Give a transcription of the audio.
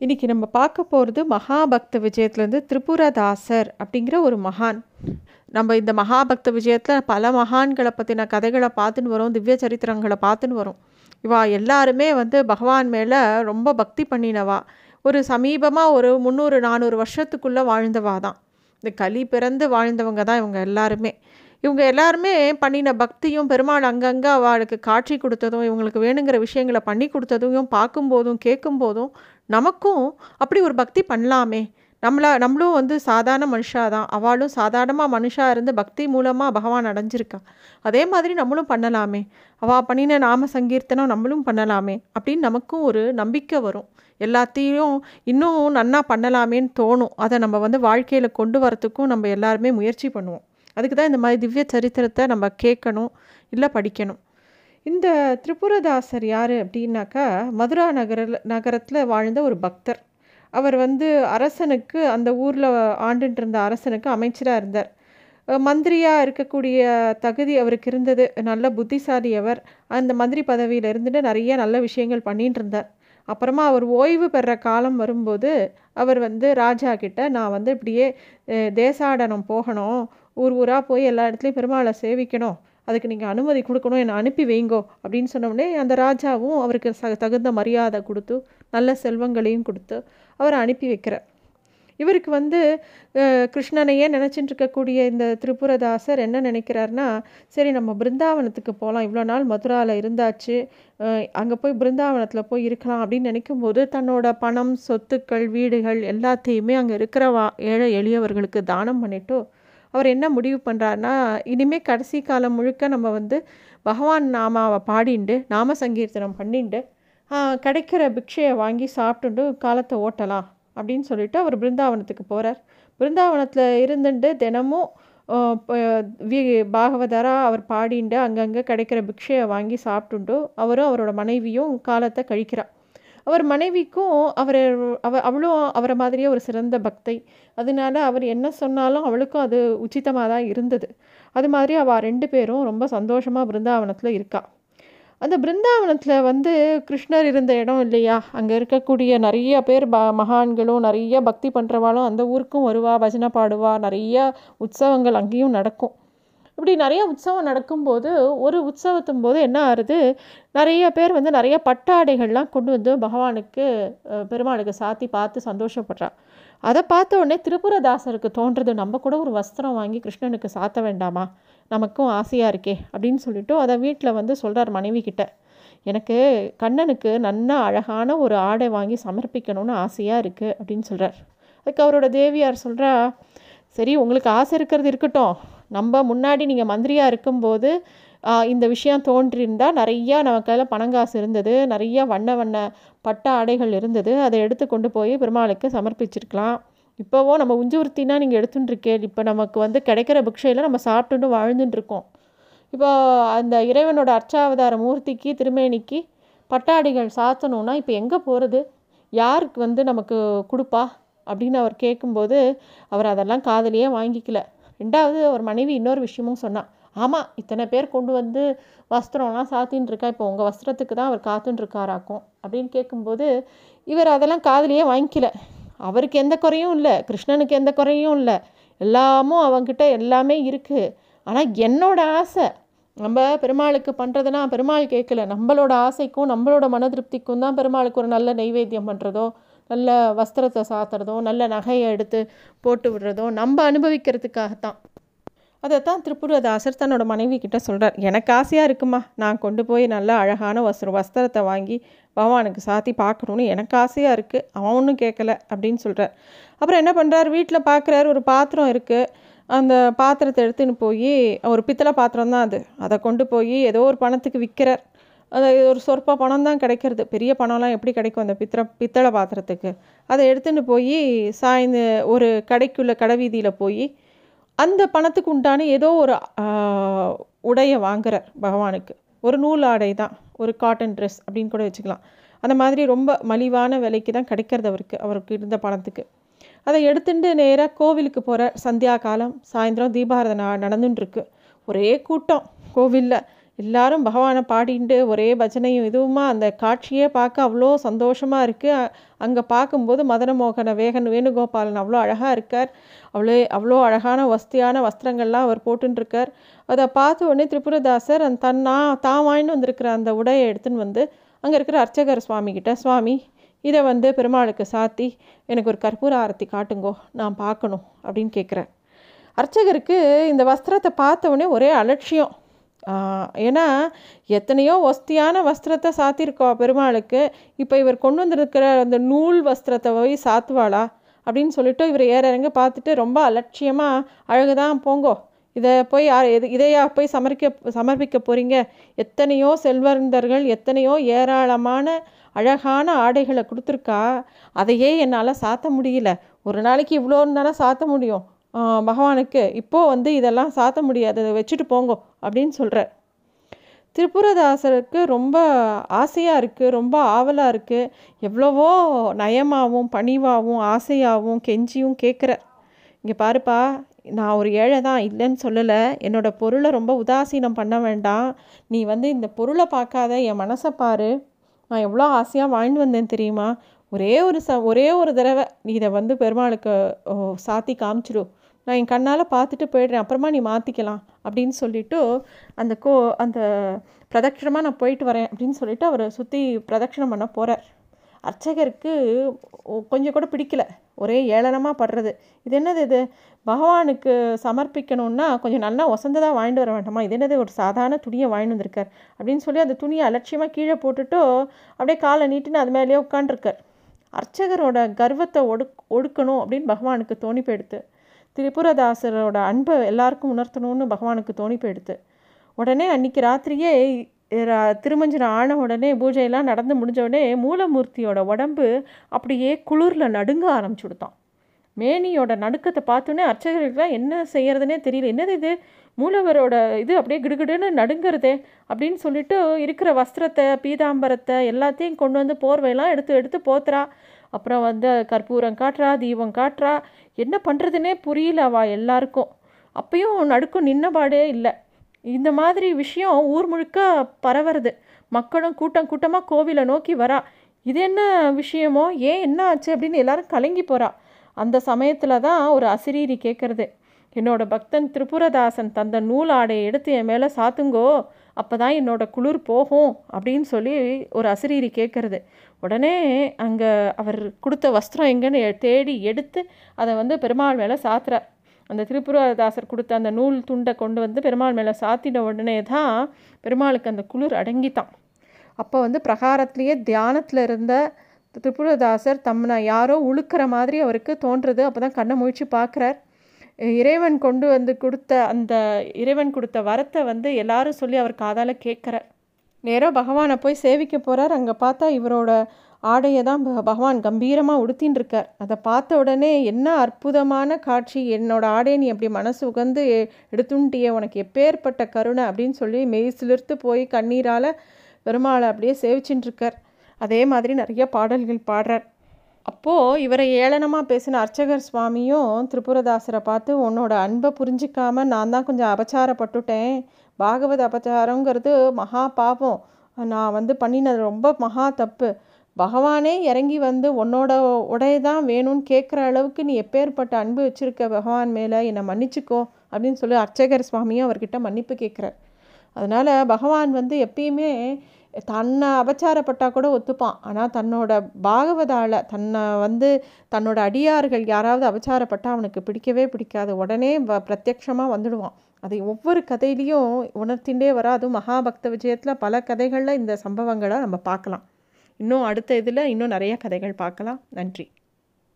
இன்றைக்கி நம்ம பார்க்க போகிறது மகாபக்த விஜயத்துலேருந்து திரிபுரதாசர் அப்படிங்கிற ஒரு மகான். நம்ம இந்த மகாபக்த விஜயத்தில் பல மகான்களை பற்றின கதைகளை பார்த்துன்னு வரோம் திவ்ய சரித்திரங்களை பார்த்துன்னு வரோம். இவா எல்லாருமே வந்து பகவான் மேலே ரொம்ப பக்தி பண்ணினவா. ஒரு சமீபமாக ஒரு முந்நூறு நானூறு வருஷத்துக்குள்ளே வாழ்ந்தவா தான். இந்த களி பிறந்து வாழ்ந்தவங்க தான் இவங்க எல்லாருமே. இவங்க எல்லாருமே பண்ணின பக்தியும் பெருமாள் அங்கங்கே அவளுக்கு காட்சி கொடுத்ததும் இவங்களுக்கு வேணுங்கிற விஷயங்களை பண்ணி கொடுத்ததையும் பார்க்கும்போதும் கேட்கும்போதும் நமக்கும் அப்படி ஒரு பக்தி பண்ணலாமே. நம்மள நம்மளும் வந்து சாதாரண மனுஷா தான். அவளும் சாதாரணமாக மனுஷா இருந்து பக்தி மூலமாக பகவான் அடைஞ்சிருக்கா. அதே மாதிரி நம்மளும் பண்ணலாமே. அவள் பண்ணின நாம சங்கீர்த்தனம் நம்மளும் பண்ணலாமே அப்படின்னு நமக்கும் ஒரு நம்பிக்கை வரும். எல்லாத்தையும் இன்னும் நன்னா பண்ணலாமேன்னு தோணும். அதை நம்ம வந்து வாழ்க்கையில் கொண்டு வரத்துக்கும் நம்ம எல்லாருமே முயற்சி பண்ணுவோம். அதுக்கு தான் இந்த மாதிரி திவ்ய சரித்திரத்தை நம்ம கேட்கணும் இல்லை படிக்கணும். இந்த திரிபுரதாசர் யார் அப்படின்னாக்கா மதுரா நகர நகரத்தில் வாழ்ந்த ஒரு பக்தர். அவர் வந்து அரசனுக்கு அந்த ஊரில் ஆண்டுட்டு இருந்த அரசனுக்கு அமைச்சராக இருந்தார். மந்திரியாக இருக்கக்கூடிய தகுதி அவருக்கு இருந்தது. நல்ல புத்திசாலி அவர். அந்த மந்திரி பதவியில் இருந்துட்டு நிறைய நல்ல விஷயங்கள் பண்ணிகிட்டு இருந்தார். அப்புறமா அவர் ஓய்வு பெற காலம் வரும்போது அவர் வந்து ராஜா கிட்ட நான் வந்து இப்படியே தேசாடனம் போகணும். ஊர் ஊராக போய் எல்லா இடத்துலையும் பெருமாளை சேவிக்கணும். அதுக்கு நீங்கள் அனுமதி கொடுக்கணும் என்னை அனுப்பி வைங்கோ அப்படின்னு சொன்னோடனே அந்த ராஜாவும் அவருக்கு ச தகுந்த மரியாதை கொடுத்து நல்ல செல்வங்களையும் கொடுத்து அவரை அனுப்பி வைக்கிறார். இவருக்கு வந்து கிருஷ்ணனையே நினச்சிட்டு இருக்கக்கூடிய இந்த திரிபுரதாசர் என்ன நினைக்கிறாருன்னா சரி நம்ம பிருந்தாவனத்துக்கு போகலாம் இவ்வளோ நாள் மதுராவில் இருந்தாச்சு. அங்கே போய் பிருந்தாவனத்தில் போய் இருக்கலாம் அப்படின்னு நினைக்கும்போது தன்னோட பணம் சொத்துக்கள் வீடுகள் எல்லாத்தையுமே அங்கே இருக்கிற வா ஏழை எளியவர்களுக்கு தானம் பண்ணிவிட்டு அவர் என்ன முடிவு பண்ணுறாருனா இனிமேல் கடைசி காலம் முழுக்க நம்ம வந்து பகவான் நாமாவை பாடிண்டு நாம சங்கீர்த்தனம் பண்ணிண்டு கிடைக்கிற பிக்ஷையை வாங்கி சாப்பிட்டுண்டு காலத்தை ஓட்டலாம் அப்படின்னு சொல்லிட்டு அவர் பிருந்தாவனத்துக்கு போகிறார் பிருந்தாவனத்தில் இருந்துட்டு தினமும் வி பாகவதராக அவர் பாடிண்டு அங்கங்கே கிடைக்கிற பிக்ஷையை வாங்கி சாப்பிட்டுண்டு அவரும் அவரோட மனைவியும் காலத்தை கழிக்கிறார். அவர் மனைவிக்கும் அவர் அவ அவளும் அவரை மாதிரியே ஒரு சிறந்த பக்தை. அதனால அவர் என்ன சொன்னாலும் அவளுக்கும் அது உச்சிதமாக தான் இருந்தது. அது மாதிரி அவள் ரெண்டு பேரும் ரொம்ப சந்தோஷமாக பிருந்தாவனத்தில் இருக்கா. அந்த பிருந்தாவனத்தில் வந்து கிருஷ்ணர் இருந்த இடம் இல்லையா? அங்கே இருக்கக்கூடிய நிறைய பேர் ப மகான்களும் நிறைய பக்தி பண்ணுறவாளும் அந்த ஊருக்கும் வருவா பஜனை பாடுவா நிறைய உற்சவங்கள் அங்கேயும் நடக்கும். இப்படி நிறைய உற்சவம் நடக்கும்போது ஒரு உற்சவத்தும் போது என்ன ஆகுது நிறைய பேர் வந்து நிறைய பட்டாடைகள்லாம் கொண்டு வந்து பகவானுக்கு பெருமாளுக்கு சாத்தி பார்த்து சந்தோஷப்படுறா அதை பார்த்த உடனே திரிபுரதாசருக்கு தோன்றது நம்ம கூட ஒரு வஸ்திரம் வாங்கி கிருஷ்ணனுக்கு சாத்த வேண்டாமா? நமக்கும் ஆசையாக இருக்கே அப்படின்னு சொல்லிட்டு அதை வீட்டில் வந்து சொல்கிறார் மனைவி கிட்ட. எனக்கு கண்ணனுக்கு நன்னா அழகான ஒரு ஆடை வாங்கி சமர்ப்பிக்கணும்னு ஆசையாக இருக்குது அப்படின்னு சொல்கிறார் அதுக்கு அவரோட தேவியார் சொல்கிறா சரி உங்களுக்கு ஆசை இருக்கிறது இருக்கட்டும். நம்ம முன்னாடி நீங்கள் மந்திரியாக இருக்கும்போது இந்த விஷயம் தோன்றியிருந்தால் நிறையா நம்ம கையில் பணங்காசு இருந்தது நிறையா வண்ண வண்ண பட்ட ஆடைகள் இருந்தது அதை எடுத்து கொண்டு போய் பெருமாளுக்கு சமர்ப்பிச்சிருக்கலாம். இப்போவோ நம்ம உஞ்சுவர்த்தினா நீங்கள் எடுத்துட்டுருக்கேன் இப்போ நமக்கு வந்து கிடைக்கிற பிக்ஷையில் நம்ம சாப்பிட்டுட்டு வாழ்ந்துட்டுருக்கோம் இப்போ அந்த இறைவனோட அர்ச்சாவதார மூர்த்திக்கு திருமேனிக்கு பட்டாடிகள் சாத்தணும்னா இப்போ எங்கே போகிறது யாருக்கு வந்து நமக்கு கொடுப்பா? அப்படின்னு அவர் கேட்கும்போது அவர் அதெல்லாம் காதலியே வாங்கிக்கல. ரெண்டாவது அவர் மனைவி இன்னொரு விஷயமும் சொன்னான் ஆமாம் இத்தனை பேர் கொண்டு வந்து வஸ்திரம்லாம் சாத்தின்னு இருக்கா இப்போ உங்கள் வஸ்திரத்துக்கு தான் அவர் காத்துன்ட்ருக்காராக்கும் அப்படின்னு கேட்கும்போது இவர் அதெல்லாம் காதலியே வாங்கிக்கல. அவருக்கு எந்த குறையும் இல்லை கிருஷ்ணனுக்கு எந்த குறையும் இல்லை. எல்லாமும் அவங்கக்கிட்ட எல்லாமே இருக்குது ஆனால் என்னோட ஆசை நம்ம பெருமாளுக்கு பண்ணுறதுனா பெருமாள் கேட்கல நம்மளோட ஆசைக்கும் நம்மளோட மன திருப்திக்கும் தான் பெருமாளுக்கு ஒரு நல்ல நைவேத்தியம் பண்ணுறதோ நல்ல வஸ்திரத்தை சாத்துறதோ நல்ல நகையை எடுத்து போட்டு விடுறதோ நம்ம அனுபவிக்கிறதுக்காகத்தான். அதைத்தான் திரிபுரதாசர் தன்னோட மனைவி கிட்ட சொல்கிறார் எனக்கு ஆசையாக இருக்குமா? நான் கொண்டு போய் நல்ல அழகான வஸ்திரம் வஸ்திரத்தை வாங்கி பகவானுக்கு சாத்தி பார்க்கணுன்னு எனக்கு ஆசையாக இருக்குது அவன் ஒன்றும் கேட்கல அப்படின்னு சொல்கிறார் அப்புறம் என்ன பண்ணுறார் வீட்டில் பார்க்குறாரு ஒரு பாத்திரம் இருக்குது அந்த பாத்திரத்தை எடுத்துன்னு போய் ஒரு பித்தளை பாத்திரம் தான் அது. அதை கொண்டு போய் ஏதோ ஒரு பணத்துக்கு விற்கிறார் அந்த ஒரு சொற்ப பணம் தான் கிடைக்கிறது. பெரிய பணம்லாம் எப்படி கிடைக்கும் அந்த பித்திர பித்தளை பாத்திரத்துக்கு? அதை எடுத்துன்னு போய் சாய்ந்து ஒரு கடைக்குள்ள கடை வீதியில் போய் அந்த பணத்துக்கு உண்டான ஏதோ ஒரு உடையை வாங்குறார் பகவானுக்கு. ஒரு நூல் ஆடை தான். ஒரு காட்டன் ட்ரெஸ் அப்படின்னு கூட வச்சுக்கலாம். அந்த மாதிரி ரொம்ப மலிவான விலைக்கு தான் கிடைக்கிறது அவருக்கு அவருக்கு இருந்த பணத்துக்கு. அதை எடுத்துட்டு நேராக கோவிலுக்கு போகிற சந்தியா காலம் சாயந்தரம் தீபாரதனை நடந்துட்டுருக்கு ஒரே கூட்டம் கோவிலில். எல்லாரும் பகவானை பாடிட்டு ஒரே பஜனையும் இதுவுமா அந்த காட்சியே பார்க்க அவ்வளோ சந்தோஷமாக இருக்குது அங்கே பார்க்கும்போது மதனமோகன வேகன் வேணுகோபாலன் அவ்வளோ அழகாக இருக்கார். அவ்வளோ அவ்வளோ அழகான வஸ்தியான வஸ்திரங்கள்லாம் அவர் போட்டுருக்கார் அதை பார்த்த உடனே திரிபுரதாசர் அந்த தன் நான் தான் வாங்கிட்டு வந்திருக்கிற அந்த உடையை எடுத்துன்னு வந்து அங்கே இருக்கிற அர்ச்சகர் சுவாமிகிட்ட சுவாமி இதை வந்து பெருமாளுக்கு சாத்தி எனக்கு ஒரு கற்பூர ஆரத்தி காட்டுங்கோ நான் பார்க்கணும் அப்படின்னு கேட்குறேன் அர்ச்சகருக்கு இந்த வஸ்திரத்தை பார்த்த உடனே ஒரே அலட்சியம். ஏன்னா எத்தனையோ ஒஸ்தியான வஸ்திரத்தை சாத்தியிருக்கோம் பெருமாளுக்கு. இப்போ இவர் கொண்டு வந்திருக்கிற அந்த நூல் வஸ்திரத்தை போய் சாத்துவாளா? அப்படின்னு சொல்லிட்டு இவர் ஏற இறங்க பார்த்துட்டு ரொம்ப அலட்சியமாக அழகுதான் போங்கோ. இதை போய் எது இதையா போய் சமர்க்க சமர்ப்பிக்க போகிறீங்க எத்தனையோ செல்வந்தர்கள் எத்தனையோ ஏராளமான அழகான ஆடைகளை கொடுத்துருக்கா? அதையே என்னால் சாத்த முடியல. ஒரு நாளைக்கு இவ்வளோன்னு தானே சாத்த முடியும். பகவானுக்கு இப்போது வந்து இதெல்லாம் சாத்த முடியாது அதை வச்சுட்டு போங்கோ அப்படின்னு சொல்கிறார் திருப்புரதாசருக்கு ரொம்ப ஆசையாக இருக்குது ரொம்ப ஆவலாக இருக்குது எவ்வளவோ நயமாகவும் பணிவாகவும் ஆசையாகவும் கெஞ்சியும் கேட்குற இங்கே பாருப்பா நான் ஒரு ஏழை தான் இல்லைன்னு சொல்லலை. என்னோடய பொருளை ரொம்ப உதாசீனம் பண்ண வேண்டாம். நீ வந்து இந்த பொருளை பார்க்காத என் மனசை பாரு. நான் எவ்வளோ ஆசையாக வாழ்ந்து வந்தேன் தெரியுமா? ஒரே ஒரு ச ஒரே ஒரு தடவை நீ இதை வந்து பெருமாளுக்கு சாத்தி காமிச்சிடும் நான் என் கண்ணால் பார்த்துட்டு போயிடுறேன் அப்புறமா நீ மாற்றிக்கலாம் அப்படின்னு சொல்லிவிட்டு அந்த கோ அந்த பிரதட்சணமாக நான் போயிட்டு வரேன் அப்படின்னு சொல்லிட்டு அவரை சுற்றி பிரதட்சணம் பண்ண போகிறார் அர்ச்சகருக்கு கொஞ்சம் கூட பிடிக்கல. ஒரே ஏளனமாக படுறது. இது என்னது இது? பகவானுக்கு சமர்ப்பிக்கணும்னா கொஞ்சம் நல்லா ஒசந்ததாக வாங்கிட்டு வர வேண்டாமா? இது என்னது? ஒரு சாதாரண துணியை வாங்கிட்டு வந்திருக்கார் அப்படின்னு சொல்லி அந்த துணியை அலட்சியமாக கீழே போட்டுட்டு அப்படியே காலை நீட்டின்னு அது மேலேயே உட்காண்டிருக்கார் அர்ச்சகரோட கர்வத்தை ஒடுக் ஒடுக்கணும் அப்படின்னு பகவானுக்கு தோணி போயிடுத்து திரிபுரதாசரோட அன்பை எல்லாருக்கும் உணர்த்தணும்னு பகவானுக்கு தோணி போயிடுது உடனே அன்றைக்கி ராத்திரியே திருமஞ்சன ஆன உடனே பூஜையெல்லாம் நடந்து முடிஞ்ச உடனே மூலமூர்த்தியோட உடம்பு அப்படியே குளிரில் நடுங்க ஆரம்பிச்சுடுத்தான் மேனியோட நடுக்கத்தை பார்த்தோன்னே அர்ச்சகர்களுக்குலாம் என்ன செய்யறதுனே தெரியல. என்னது இது? மூலவரோட இது அப்படியே கிடுகிடுன்னு நடுங்கிறதே அப்படின்னு சொல்லிட்டு இருக்கிற வஸ்திரத்தை பீதாம்பரத்தை எல்லாத்தையும் கொண்டு வந்து போர்வையெல்லாம் எடுத்து எடுத்து போத்துறா. அப்புறம் வந்து கற்பூரம் காட்டுறா தீபம் காட்டுறா என்ன பண்ணுறதுனே புரியல அவள் எல்லாருக்கும். அப்பயும் நடுக்கும் நின்னபாடே இல்லை. இந்த மாதிரி விஷயம் ஊர் முழுக்க பரவுறது. மக்களும் கூட்டம் கூட்டமாக கோவிலை நோக்கி வரா. இது என்ன விஷயமோ? ஏன் என்ன ஆச்சு? அப்படின்னு எல்லாரும் கலங்கி போகிறா அந்த சமயத்தில் தான் ஒரு அசிரீரி கேட்குறது என்னோட பக்தன் திரிபுரதாசன் தந்த நூல் ஆடையை எடுத்து என் மேலே சாத்துங்கோ. அப்போ தான் என்னோட குளிர் போகும். அப்படின்னு சொல்லி ஒரு அசிரீரி கேட்குறது உடனே அங்கே அவர் கொடுத்த வஸ்திரம் எங்கேன்னு தேடி எடுத்து அதை வந்து பெருமாள் மேலே சாத்துறார். அந்த திருப்புரதாசர் கொடுத்த அந்த நூல் துண்டை கொண்டு வந்து பெருமாள் மேலே சாத்தின உடனே தான் பெருமாளுக்கு அந்த குளிர் அடங்கித்தான். அப்போ வந்து பிரகாரத்திலேயே தியானத்தில் இருந்த திரிபுரதாசர் தம்னை யாரோ உழுக்கிற மாதிரி அவருக்கு தோன்றுறது. அப்போ தான் கண்ணை முழிச்சு பார்க்குறார் இறைவன் கொண்டு வந்து கொடுத்த அந்த இறைவன் கொடுத்த வரத்தை வந்து எல்லாரும் சொல்லி அவர் காதால் கேட்குறார் நேராக பகவானை போய் சேவிக்க போகிறார் அங்கே பார்த்தா இவரோட ஆடையை தான் பகவான் கம்பீரமாக உடுத்தின்னு இருக்கார் அதை பார்த்த உடனே என்ன அற்புதமான காட்சி. என்னோட ஆடையை நீ அப்படி மனசு உகந்து எடுத்துன்ட்டியே உனக்கு எப்பேற்பட்ட கருணை அப்படின்னு சொல்லி மெய் சிலிர்த்து போய் கண்ணீரால் பெருமாளை அப்படியே சேவிச்சுட்டுருக்கார் அதே மாதிரி நிறைய பாடல்கள் பாடுறார். அப்போது இவரை ஏளனமாக பேசின அர்ச்சகர் சுவாமியும் திரிபுரதாசரை பார்த்து உன்னோட அன்பை புரிஞ்சிக்காமல் நான் தான் கொஞ்சம் அபச்சாரப்பட்டுட்டேன். பாகவத அபச்சாரங்கிறது மகா பாவம். நான் வந்து பண்ணினது ரொம்ப மகா தப்பு. பகவானே இறங்கி வந்து உன்னோட உடைய தான் வேணும்னு கேட்குற அளவுக்கு நீ எப்பேற்பட்ட அன்பு வச்சுருக்க பகவான் மேலே? என்னை மன்னிச்சுக்கோ அப்படின்னு சொல்லி அர்ச்சகர் சுவாமியும் அவர்கிட்ட மன்னிப்பு கேட்குறார் அதனால் பகவான் வந்து எப்பயுமே தன்னை அபச்சாரப்பட்டால் கூட ஒத்துப்பான். ஆனால் தன்னோட பாகவதால் தன்னை வந்து தன்னோட அடியார்கள் யாராவது அபச்சாரப்பட்டால் அவனுக்கு பிடிக்கவே பிடிக்காது. உடனே பிரத்யக்ஷமாக வந்துடுவான். அதை ஒவ்வொரு கதையிலையும் உணர்த்திண்டே வர. அதுவும் மகாபக்த விஜயத்தில் பல கதைகளில் இந்த சம்பவங்களை நம்ம பார்க்கலாம். இன்னும் அடுத்த இதில் இன்னும் நிறைய கதைகள் பார்க்கலாம். நன்றி.